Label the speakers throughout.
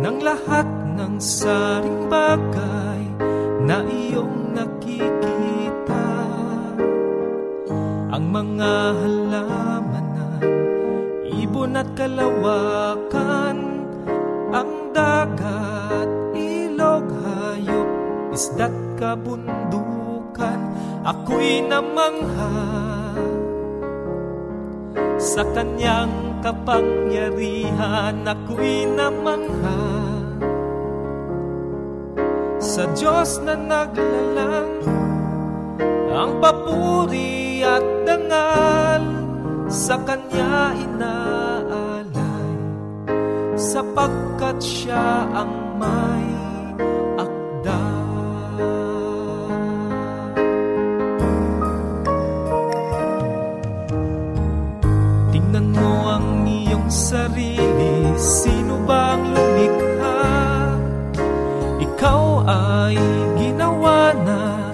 Speaker 1: Ng lahat ng saring bagay Na iyong nakikita. Ang mga halamanan Ibon at kalawakan Ang dagat, ilog, hayop Isda't kabundukan Ako'y namangha. Sa kanyang kapangyarihan ako'y namangha. Sa Diyos na naglalang Ang papuri at dangal Sa Kanya inaalay Sapagkat Siya ang may sarili Sino bang lumikha? Ikaw ay ginawa na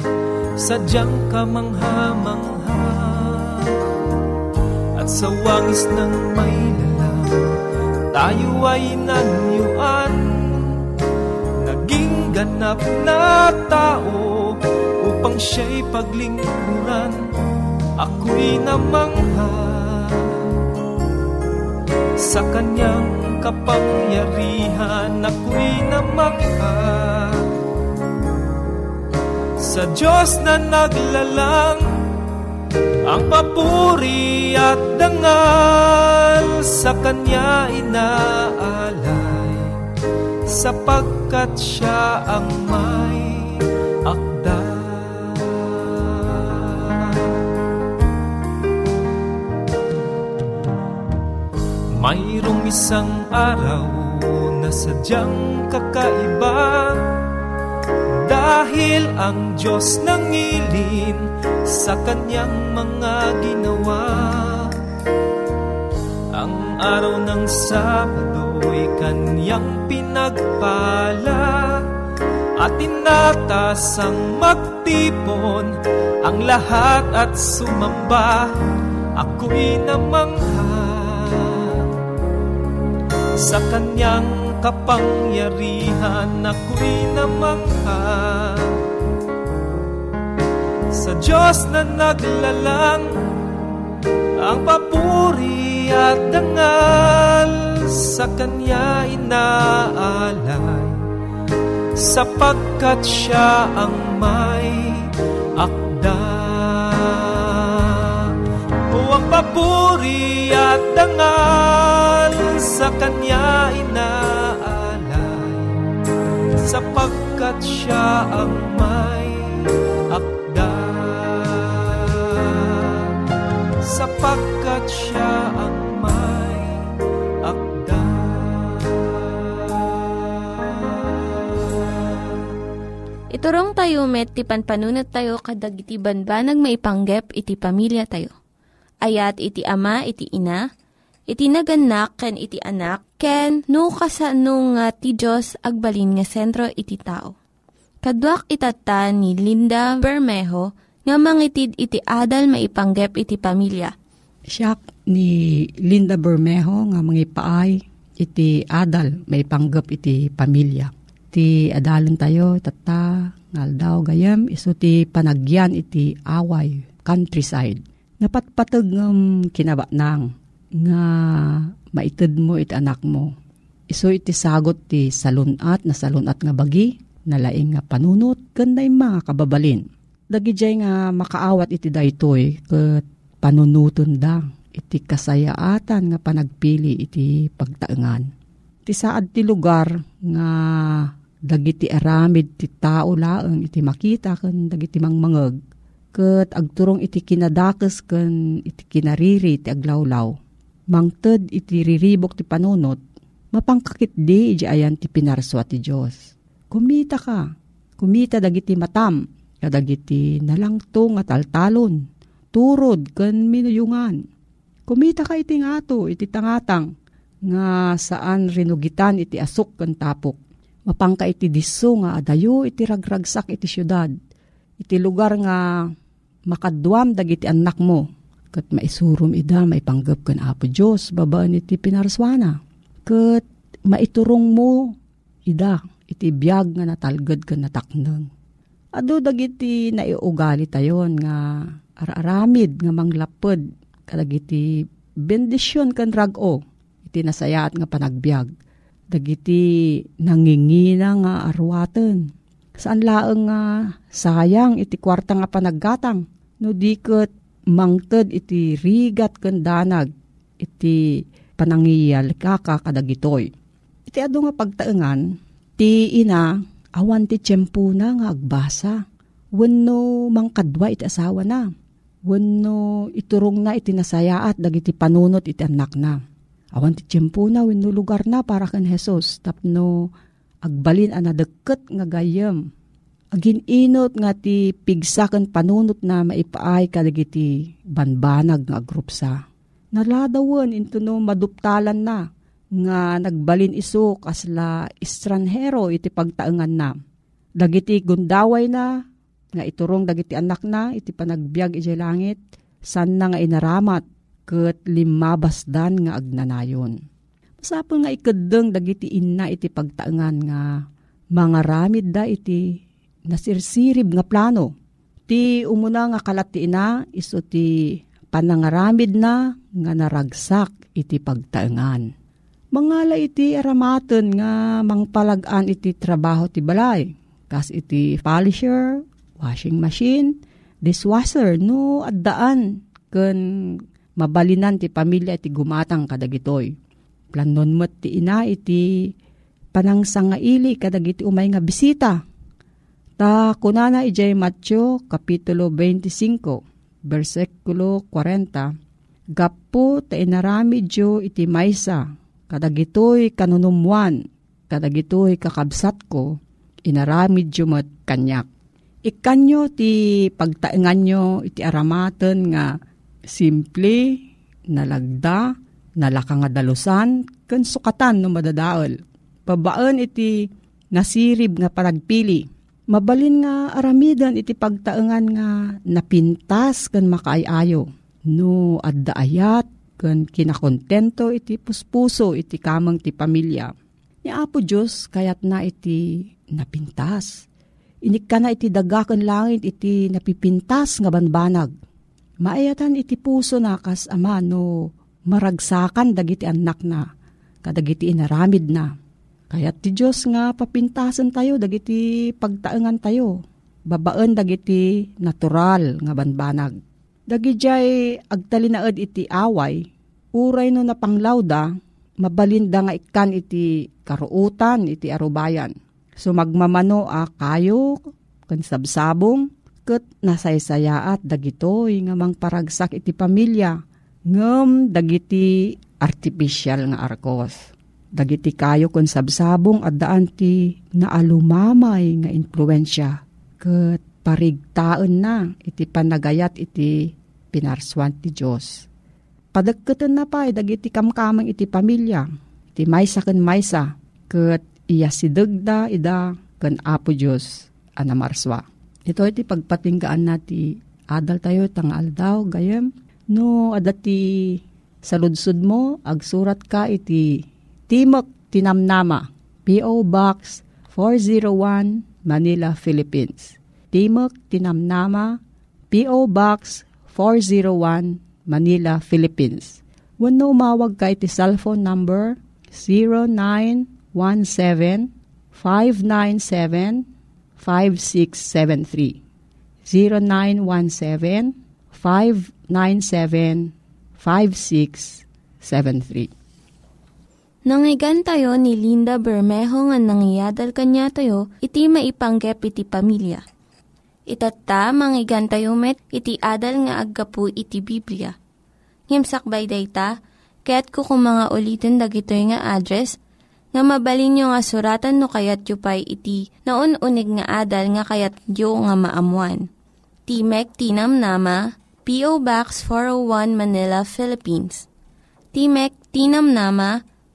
Speaker 1: Sadyang kamangha-mangha. At sa wangis ng may lalang Tayo ay nanyuan. Naging ganap na tao Upang siya'y paglingkuran. Ako'y namangha sa kanyang kapangyarihan ako'y namangha Sa Diyos na naglalang Ang papuri at dangal Sa Kanya inaalay Sapagkat Siya ang may Mayroong isang araw na sadyang kakaiba. Dahil ang Diyos nangilin sa kanyang mga ginawa. Ang araw ng Sabado'y kanyang pinagpala. At inatasang magtipon ang lahat at sumamba. Ako'y namangha sa kanyang kapangyarihan ako'y namangha Sa Diyos na naglalang ang papuri at dangal sa Kanya inaalay sapagkat Siya ang may akda. Papuri at dangal sa Kanya inaalay sapagkat Siya ang may akda. Sapagkat Siya ang may akda.
Speaker 2: Iturong tayo met, ti panpanunat tayo kadag iti banbanag maipanggep iti pamilya tayo. Ayat iti ama, iti ina, iti naganak, ken iti anak, ken no kasano nga ti Diyos agbalin nga sentro iti tao. Kaduak itata ni Linda Bermejo nga mangitid iti adal maipanggep iti pamilya.
Speaker 3: Siya ni Linda Bermejo nga mga paay iti adal may panggap iti pamilya. Ti adalon tayo tata ngal daw gayam iso ti panagyan iti away countryside. Napatpatag ng kinaba nang nga maited mo iti anak mo. Iso iti sagot ti salunat na salunat nga bagi nalaing nga panunot ganda yung mga kababalin. Dagijay nga makaawat iti daytoy ket panunuton da iti kasayaatan nga panagpili iti pagtaengan. Ti saad ti lugar nga dagiti aramid ti tao laeng iti makita ken dagiti mangmangeg ket agturong iti kinadakes ken iti kinariri ti aglawlaw. Mangted iti riribok ti panunot mapangkakit di iti ayan ti pinarswa ti Dios. Kumita ka, kumita dagiti matam, kadagiti nalangto nga taltalon, turod ken minuyungan. Kumita ka iti ngato, iti tangatang, nga saan rinugitan iti asok ken tapok. Mapangka iti disso nga adayo iti ragragsak iti syudad. Iti lugar nga makadwam dagiti anak mo. Kat maisurum ida maipanggap ken Apo Dios babaan iti pinarswana. Kat maiturong mo ida iti biyag nga natalged ken natakneng. Ado dagiti naiugali tayon nga araramid nga manglapod kadagiti bendisyon ken rag-o iti nasayaat nga panagbiag dagiti nangingina nga arwaten. Saan laeng nga sayang iti kwarta nga panaggatang no diket mangted iti rigat ken danag iti panangiyal kaka kadagitoy. Iti ado nga pagtaengan ti ina awan ti tiyempo na nga agbasa. Wenno mangkadwa iti asawa na. Wenno iturong na iti nasayaat dagiti panunot iti anak na Awan ti tiyempo na wenno lugar na para kan Jesus tapno agbalin ana deket nga gayem. Agin inot nga ti pigsaken panunot na maipaay kadagiti banbanag nga agrupsa. Naladawan into no maduptalan na nga nagbalin iso kasla estranhero iti pagtaengan na. Dagiti gundaway na nga iturong dagiti anak na iti panagbiag iti langit san na nga inaramat ket limabasdan nga agnanayon. Masapol nga ikadeng dagiti inna iti pagtaengan nga mga ramid da iti nasirsirib nga plano. Ti umuna nga kalat ti iso ti panangaramid na nga naragsak iti pagtaengan. Mangala iti aramaten nga mangpalagan iti trabaho ti balay. Kas iti polisher, washing machine, dishwasher no addaan ken mabalinan ti pamilya iti gumatang kadagitoy. Planon mo ti ina iti panangsangaili kadagiti umay nga bisita. Ta kunana ijay Matyo Kapitulo 25, versikulo 40, Gapo ta inarami Diyo iti maysa, kadagitoy kanunumwan, kadagitoy kakabsat ko, inarami Diyo mat kanyak. Ikanyo ti pagtaengan nyo iti aramaten nga simple, nalagda, nalaka nga dalusan, ken sukatan no madadaol. Pabaan iti nasirib nga panagpili. Mabalin nga aramidan iti pagtaengan nga napintas ken makaayayo. No adda ayat ken kinakontento iti puspuso iti kamang ti pamilya. Ni Apo Diyos kayat na iti napintas. inika na iti dagakan langit iti napipintas nga banbanag. Maayatan iti puso na kas ama no maragsakan dagiti anak na, kadagiti inaramid na. Kayat ti Diyos nga papintasan tayo, dagiti pagtaengan tayo. Babaan dagiti natural nga banbanag. Dagijay agtalinaad iti away, uray no napanglawda, mabalinda nga ikan iti karuutan iti arubayan. So magmamano a kayo, kan sabsabong, ket nasaysayaat dagitoy nga mang paragsak iti pamilya, ngem dagiti artificial nga arkos. Dagiti kayo kon sabsabong at daan ti naalumamay nga influensya, ket parigtaan na iti panagayat iti pinarswan ti Diyos. Padagkatan na pa, dagiti kamkamang iti pamilya, iti maysa ken maysa, ket iya si dagda ida ken apo Diyos anamarswa. Ito iti pagpatinggaan na ti adal tayo tang aldaw gayem no adati sa ludsud mo agsurat ka iti Timok Tinamnama P.O. Box 401 Manila, Philippines Timok Tinamnama, P.O. Box 401, Manila, Philippines. Wano mawag ka iti cellphone number 0917-597-5673. 0917-597-5673.
Speaker 2: Nangyigan tayo ni Linda Bermejo nga nangyadal kanya tayo, iti maipanggep iti pamilya. Itatta, manggigan met, iti adal nga aggapu iti Biblia. Ngimsakbay dayta, kaya't kukumanga ulitin dagito nga address, nga mabalin nyo nga suratan no kayat yu pa'y iti na unig nga adal nga kayat yu nga maamuan. Timek Tinam Nama, P.O. Box 401 Manila, Philippines. Timek Tinam Nama,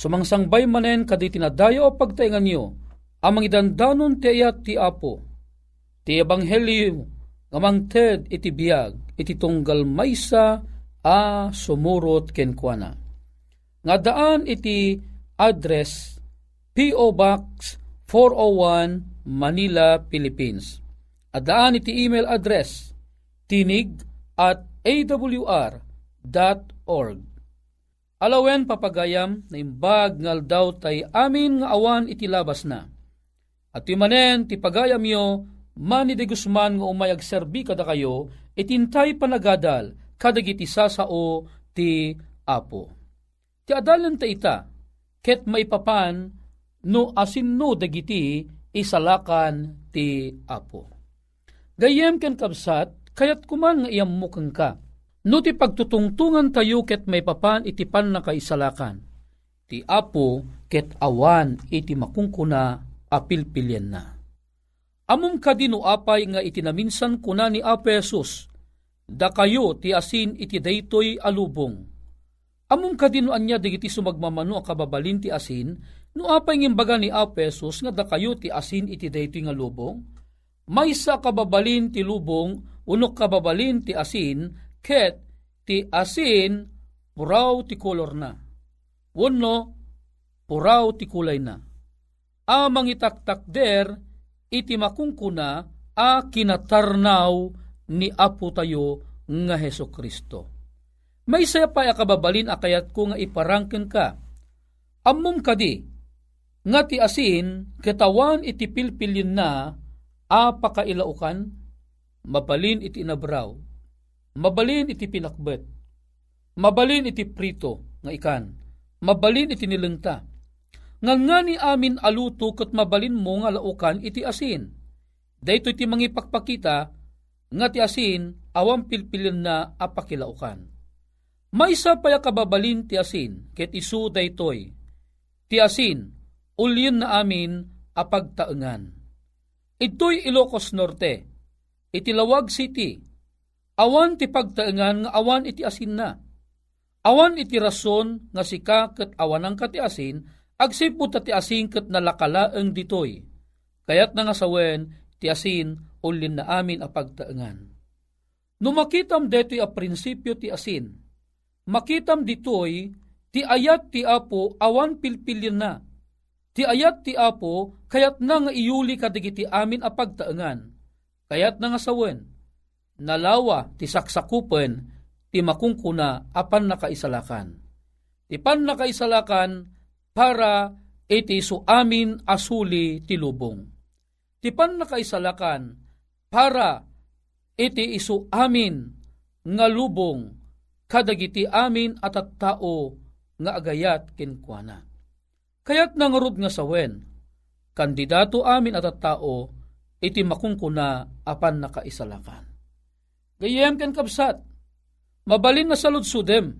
Speaker 4: Sumangsangbay manen kaditi tinadayo pagtaingan niyo, amang idandanon ti ayat ti Apo, ti Ebanghelyo, ngamang ted iti biyag, iti tunggal maysa a sumurot kenkwana. Nga daan iti address P.O. Box 401 Manila, Philippines. At daan iti email address tinig at awr.org. Alawen papagayam na imbag ngal daw tay amin nga awan iti labas na. At manen ti pagayam yo, mani de Guzman nga umayag serbi kada kayo, itintay panagadal, kadagiti sasao ti apo. Ti adalan ta ita, ket maipapan, no asin no dagiti isalakan ti apo. Gayem ken kabsat, kayat kuman nga iyam mukang ka, No ti pagtutungtungan tayo ket may papan iti pan na kaisalakan. Ti apo ket awan iti makungkuna apilpilyen na. Amom kadino apay nga itinaminsan kuna ni Apo Jesus, da kayo ti asin iti daytoy alubong. Amom kadino anya digiti sumagmamano a kababalin ti asin, no apay ngimbaga ni Apo Jesus nga da kayo ti asin iti daytoy nga lubong, maysa kababalin ti lubong, unok kababalin ti asin, ket ti asin puraw ti kolor na. Wano puraw ti kulay na. Amang itaktak der iti makungkuna a kinatarnaw ni Apo tayo nga Heso Kristo. May saya pa akababalin akayat ko nga iparangken ka. Ammum kadi, nga ti asin, katawan iti pilpilin na, a pakailaukan, mabalin iti inabraw, mabalin iti pinakbet, mabalin iti prito nga ikan, mabalin iti nilengta. Nga nga ni amin aluto kat mabalin mo nga laukan iti asin. Dahito iti mangipakpakita nga ti asin awang pilpilin na apakilaukan. May isa pa kababalin ti asin ket isu daytoy. Ti asin ulyin na amin apagtaengan. Ito'y Ilocos Norte, iti Lawag City, awan ti pagtaengan nga awan iti asin na. Awan iti rason nga sika ket awan ang kati asin, agsipot ti asin ket nalakalaeng ditoy. Kayat na nga sawen, ti asin ulin na amin a pagtaengan. Numakitam detoy a prinsipyo ti asin, makitam ditoy ti ayat ti apo awan pilpilin na, Ti ayat ti apo, kayat na nga iyuli kadigiti amin a pagtaengan. Kayat na nga sawen, nalawa ti saksakupen, ti makungkuna apan nakaisalakan. Ti pan nakaisalakan para iti su amin asuli ti lubong. Ti pan nakaisalakan para iti isu amin nga lubong kadagiti amin at at tao nga agayat kinkwana. Kaya't nangarod nga sawen, kandidato amin at at tao, iti makungkuna apan nakaisalakan. Gayem ken kapsat, mabalin na salud sudem,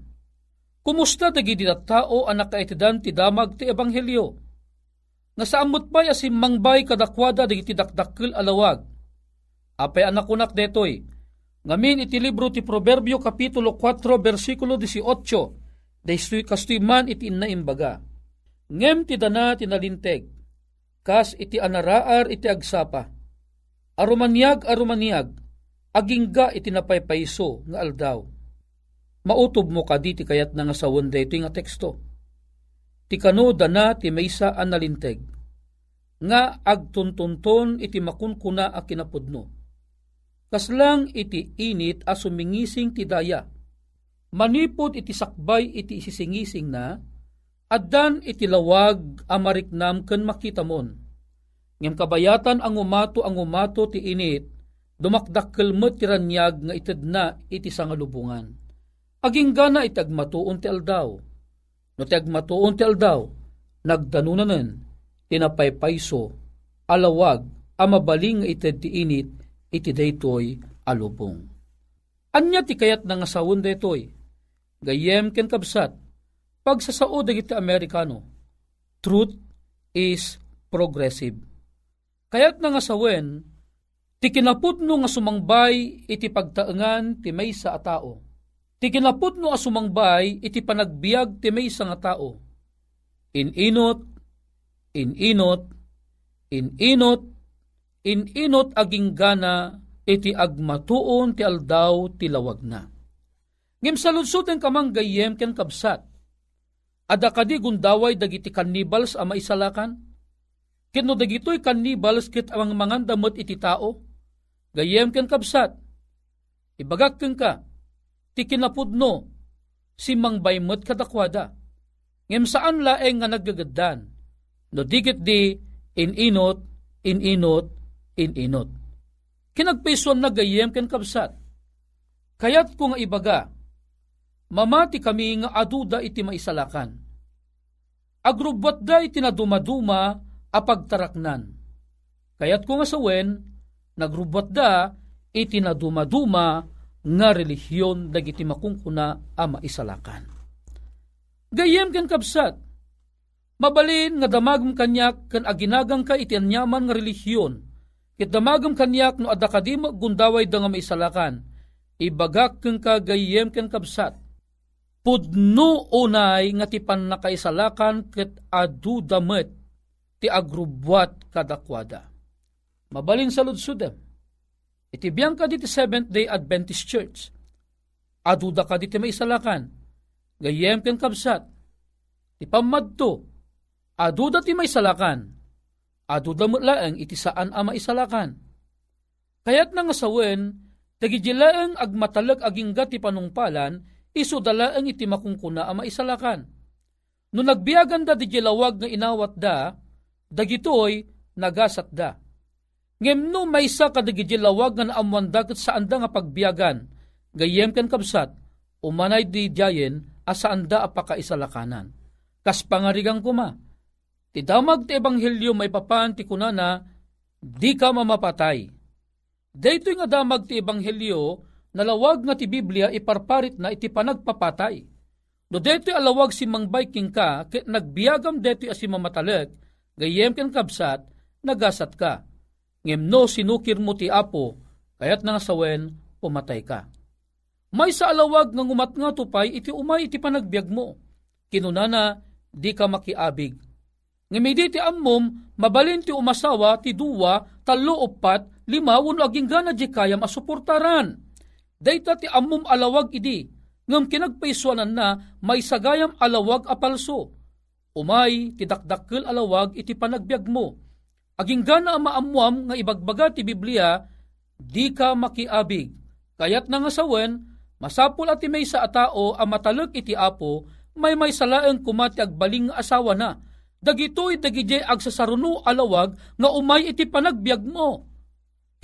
Speaker 4: kumusta dagiti tao anak kaitidan ti damag ti ebanghelyo, nga saamot pa'y asim mangbay kadakwada dagiti dakdakkel alawag, apay anak kunak detoy, ngamin iti libro ti Proverbio Kapitulo 4 versikulo 18, daystoy kastoy man iti inna imbaga Ngem ti dana tinalinteg, kas iti anaraar iti agsapa. Arumanyag arumanyag, agingga iti napaypayso nga aldaw. Mautob mo ka di ti kayat na nga sawon ito nga teksto. Ti kano dana ti maysa an nalinteg, nga agtuntunton iti makunkuna a kinapudno. Kaslang iti init a sumingising ti daya. Manipod iti sakbay iti isisingising na, Addan itilawag amariknam ken makita mon. Ngem kabayatan ang umato ang umato ti init, dumakdakkel met ti ranyag nga ited na iti sangalubungan. Aging gana itagmatuon ti aldaw. No ti agmatuon ti aldaw, nagdanunanen, tinapaypayso, alawag, amabaling ited ti init, iti daytoy alubong. Anya ti kayat nga sawon daytoy, gayem ken kabsat, Pagsasao dagiti Amerikano, truth is progressive. Kaya't nga sawen, ti kinaputno nga sumangbay iti pagtaengan ti maysa a tao. Ti kinaputno a sumangbay iti panagbiag ti maysa nga tao. Ininot, ininot, ininot, ininot aging gana iti agmatuon ti aldaw ti lawag na. Ngim saludsuten kamang gayem ken kabsat, Ada kadi gundaway dagiti cannibals a maisalakan? Kino dagitoy cannibals kit ang mga damot iti tao? Gayem ken kabsat. Ibagak ken ka, ti kinapudno, si mangbaymot kadakwada. Ngem saan laeng nga naggagadan? No digit di ininot, ininot, ininot. Kinagpisuan na gayem ken kabsat. Kayat ko ibaga, mamati kami nga aduda iti maisalakan. Agrubbat da iti nadumaduma apagtaraknan. Kayat ko nga nagrubbat da iti nadumaduma nga relihiyon dagiti makungkuna a maisalakan. Gayem ken kabsat, mabalin nga damagam kanyak kan aginagang ka iti anyaman nga relihiyon, kit damagam kanyak no adakadima gundaway da nga maisalakan, ibagak ken ka gayem ken kabsat, pudno unay nga ti pannakaisalakan ket adu damet ti agrubwat kadakwada. Mabalin sa ludsudem. Iti biyang ka diti Seventh-day Adventist Church. Aduda ka diti maisalakan. Gayem ken kabsat. Ti pamadto. Aduda ti maisalakan. Aduda mutlaeng iti saan a maisalakan. Kayat nga sawen, tagijilaeng agmatalag agingga ti panungpalan, iso dala ang iti makungkuna a maisalakan. No nagbiyagan da di lawag nga inawat da, dagitoy nagasat da. Ngem no may sa kadagi lawag nga dagat saan da nga pagbiyagan, gayem kan kabsat, umanay di jayen asaan da apakaisalakanan. Kas pangarigang kuma, ti damag ti ebanghelyo may papan ti kunana, di ka mamapatay. Daytoy nga damag ti ebanghelyo, nalawag nga ti Biblia iparparit na iti panagpapatay. No deto'y alawag si Mang Biking ka, ket nagbiagam deto'y asi mamatalag, gayem ken kabsat, nagasat ka. Ngem sinukir mo ti Apo, kayat nga sawen, pumatay ka. May sa alawag nga ngumat nga tupay, iti umay iti panagbiag mo. Kinunana, di ka makiabig. Ngimidi ti ammom, mabalin ti umasawa, ti duwa, talo upat, lima, wano aging gana di kayam asuportaran. Dayta ti ammom alawag idi, ngam kinagpaiswanan na may sagayam alawag apalso. Umay, ti dakdakkel alawag iti panagbiag mo. Aging gana maamuam nga ibagbaga ti Biblia, di ka makiabig. Kayat na nga sawen, masapul at may sa atao ang matalog iti apo, may may salaeng kumati agbaling asawa na. Dagitoy dagije agsasaruno alawag nga umay iti panagbiag mo.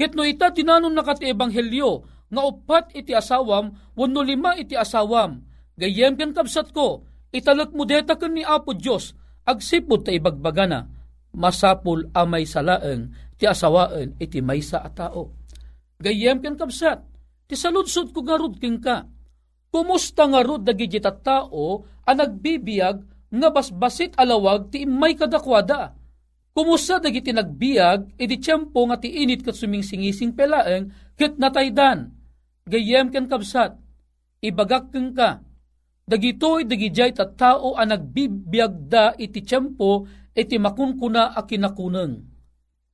Speaker 4: Kitno ita tinanon nakati ebanghelyo nga upat iti asawam wenno lima iti asawam. Gayem ken kabsat ko italek mo deta ken ni Apo Dios agsipod ta ibagbagana masapul amay salaeng ti asawaen iti maysa a tao. Gayem ken kabsat ti saludsod ko garud king ka. Kumusta nga rod dagiti tao ang nagbibiyag nga basbasit alawag ti imay kadakwada. Kumusta dagiti nagbiag iti tiyempo nga ti init kat sumingsingising pelaeng ket nataydan. Gayem ken kabsat, ibagak keng ka. Dagitoy dagijay tao ang nagbibiyag da iti tiyempo iti makunkuna a kinakuneng.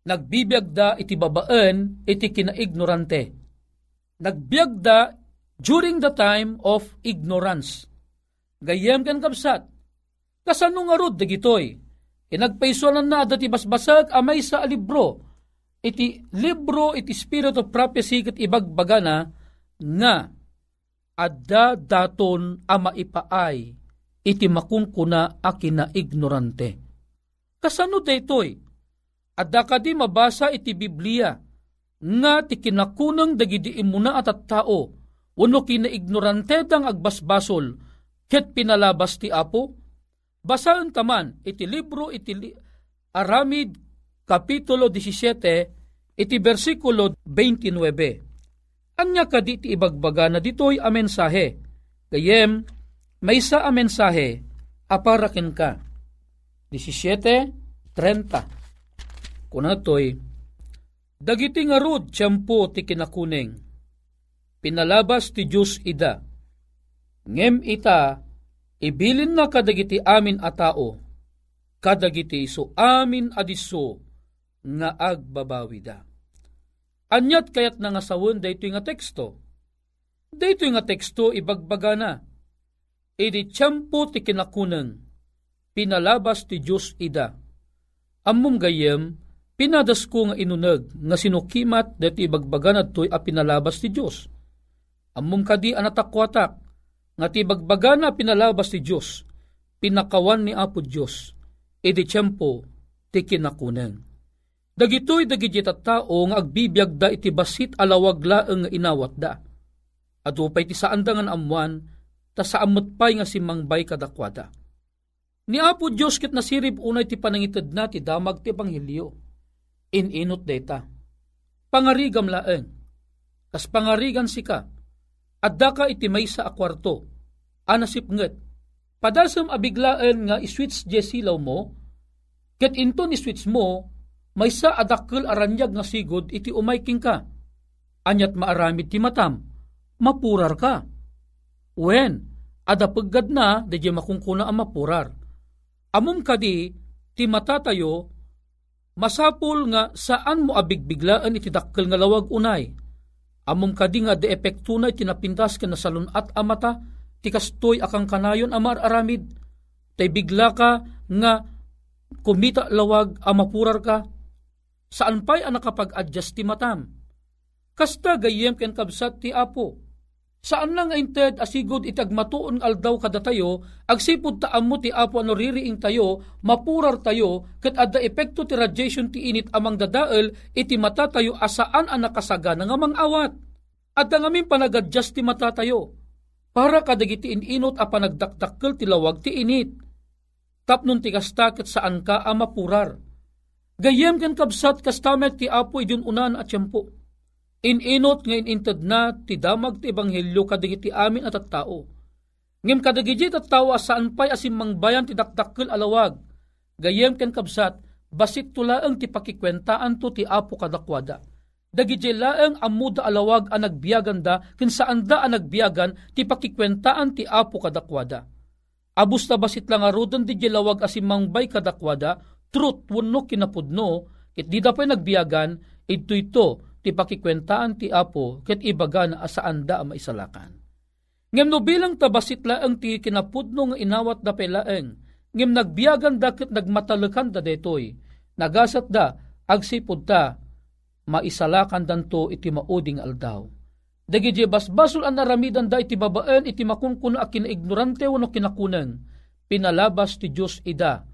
Speaker 4: Nagbibiag da iti babaen iti kinaignorante. Nagbiag da during the time of ignorance. Gayem ken kabsat, kasano nga rod dagitoy, inagpaisonan na dati basbasag amay sa libro, iti libro iti spirit of prophecy ket ibagbagana nga adda daton ama ipaay iti makunkuna a ignorante. Kasano daytoy? Adda kadi mabasa iti Biblia nga ti kinakunang dagidi imuna at at tao Uno kinaignorante dang agbasbasol, ket pinalabas ti Apo? Basaan taman, iti libro iti Aramid, Kapitulo 17, iti versikulo 29. Anya ka di ti ibagbaga na dito'y a mensahe. Gayem, may sa a mensahe, aparakin ka. 17.30 Kunatoy, Dagiti nga rod, tiyempo ti kinakuning, pinalabas ti Diyos ida. Ngem ita, ibilin na kadagiti amin a tao, kadagiti so amin adiso nga agbabawi da. Anyat kayat na nga sawon dayto nga teksto. Dayto nga teksto ibagbaga na. Idi tiyempo ti kinakunan, pinalabas ti Diyos ida. Ammum gayem, pinadas ko nga inunag nga sinukimat dati ibagbaga na to'y a pinalabas ti Diyos Ammom kadi anatakwatak, nga ti bagbaga na pinalabas ti Diyos, pinakawan ni Apo Diyos, edi tiyempo ti kinakunen. Dagitoy dagiti tao nga agbibiyag da iti basit alawag laeng inawat da. At upay ti saandangan amuan, ta sa amot pay nga simangbay kadakwada. Ni Apo Diyos kit nasirib unay ti panangitid na ti damag ti Ebanghilyo. Ininot data. Pangarigam laeng. Kas pangarigan si ka, at daka iti may sa akwarto, anasip nget, padasam abiglaan nga iswitch jesilaw mo, ket into ni switch mo, may sa adakkel aranyag nga sigod iti umayking ka, anyat maaramid ti matam, mapurar ka. Wen, adapaggad na, dadya makungkuna ang mapurar. Amom kadi, ti matatayo, masapul nga saan mo abigbiglaan iti dakkel nga lawag unay, Amom kadi nga de epekto na tinapintas ka na salon at amata, ti kastoy akang kanayon amar aramid, tay bigla ka nga kumita lawag amapurar ka, saan pa'y ang nakapag-adjust ti matam. Kasta gayem ken kabsat ti apo, saan lang inted asigod itagmatuon aldaw kada tayo, agsipod taam mo ti apo ano ririing tayo, mapurar tayo, ket adda epekto ti radiation ti init amang dadael, iti mata tayo asaan ang nakasaga nga mang awat. At ang amin panagadjust ti mata tayo, para kadagiti ininot a panagdakdakkel ti lawag ti init. Tapnon ti kasta ket saan ka a mapurar. Gayem ken kabsat kastamet ti apo idun unan at tiyempo Ininot ngayon intad na ti damag ti ebanghelyo kadagiti amin at at tao. Ngem kadagiti at tao saan pa'y asim mangbayan ti dakdakkel alawag. Gayem ken kabsat, basit tulaang ti pakikwentaan to ti apo kadakwada. Dagiti laeng amuda alawag ang nagbiyagan da, kin saan da ang nagbiyagan ti pakikwentaan ti apo kadakwada. Abus na basit lang arudan di lawag asimangbay kadakwada, truth wano kinapudno, kit di da pa nagbiyagan, ito ito ti pakikwentaan ti apo, kit ibaga na asaan da maisalakan. Ngem no bilang tabasit laeng ti kinapudno nga inawat da pelaeng, ngem nagbiyagan da kit nagmatalakan da detoy, nagasat da, agsipod ta, maisalakan danto iti mauding aldaw. Dagiti basbasol ang naramidan da iti babaen iti makunkuna a kinaignorante wano kinakunan, pinalabas ti Diyos ida,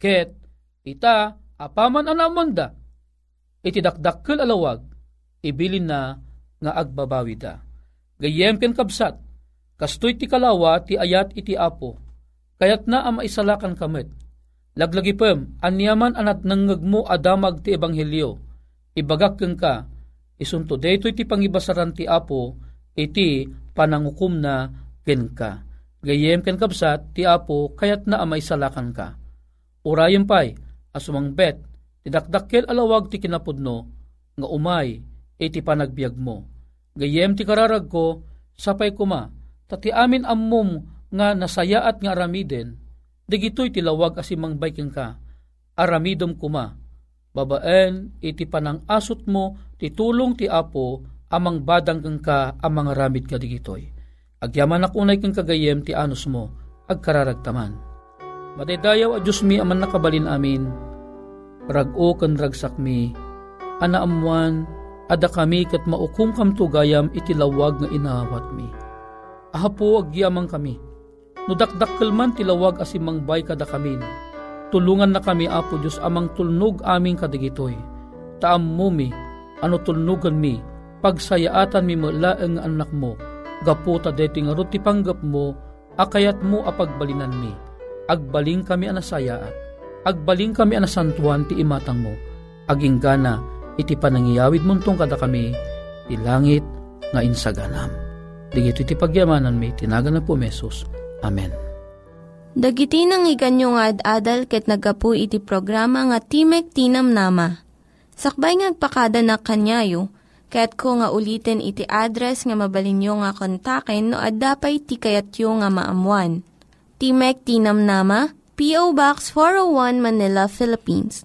Speaker 4: ket ita apaman anaman da, iti dakdakkel alawag, ibilin na nga agbabawi da. Gayem ken kabsat, Kastoy ti kalawa ti ayat iti apo, kayat na ang maisalakan kamet. Laglagi pem, anyaman anat nanggagmo adamag ti ebanghelyo, ibagak keng ka, isunto dayto iti pangibasaran ti apo, iti panangukum na ken ka. Gayem ken kabsat ti apo, kayat na ang maisalakan ka. Urayan pay, asumang bet, tidakdakkel alawag ti kinapudno, nga umay, iti panagbiag mo. Gayem ti kararag ko, sapay kuma, Tati amin ammom nga nasayaat nga aramiden, digito'y tilawag asimang baiking ka, aramidom kuma, babaen iti panang asot mo, titulong ti apo, amang badang kang ka, amang aramid ka digitoy. Agyaman akunay kang kagayem ti anos mo, agkararagtaman. Madaydayaw a Diyos mi aman nakabalin amin, rag-o kan ragsak mi, anaamuan, ada kami kat maukong kam tugayam itilawag nga inawat mi Ahapo agyamang kami. Nudakdakkel man tilawag asimang bay kada kamin. Tulungan na kami, Apo Diyos, amang tulnog aming kadigitoy. Taam mo mi, ano tulnugan mi, pagsayaatan mi malaeng anak mo, gaputa deti nga ti panggap mo, akayat mo apagbalinan mi. Agbaling kami anasayaat, agbaling kami anasantuan ti imatang mo, aging gana, iti panangiyawid muntong kada kami, ti langit nga insaganam. Digito iti pagyamanan mi, tinaga na po mesos. Amen.
Speaker 2: Dagiti nang iganyo nga ad-adal ket nagapu iti programa nga Timek Tinam Nama. Sakbay ngagpakada na kanyayo, ket ko nga ulitin iti address nga mabalinyo nga kontaken no ad-dapay tikayatyo nga maamuan. Timek Tinam Nama, P.O. Box 401 Manila, Philippines.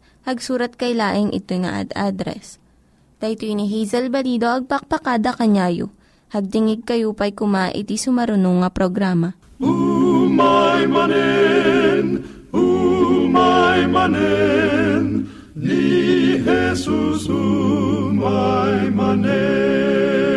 Speaker 2: Hagsurat kay laing ito nga ad address. Dayto ni Hazel Balido agpakpakada kanyayo Hagdingig kayo pa'y kuma iti sumarunong nga programa.
Speaker 5: Umay manen, umay manen, ni Jesus umay manen.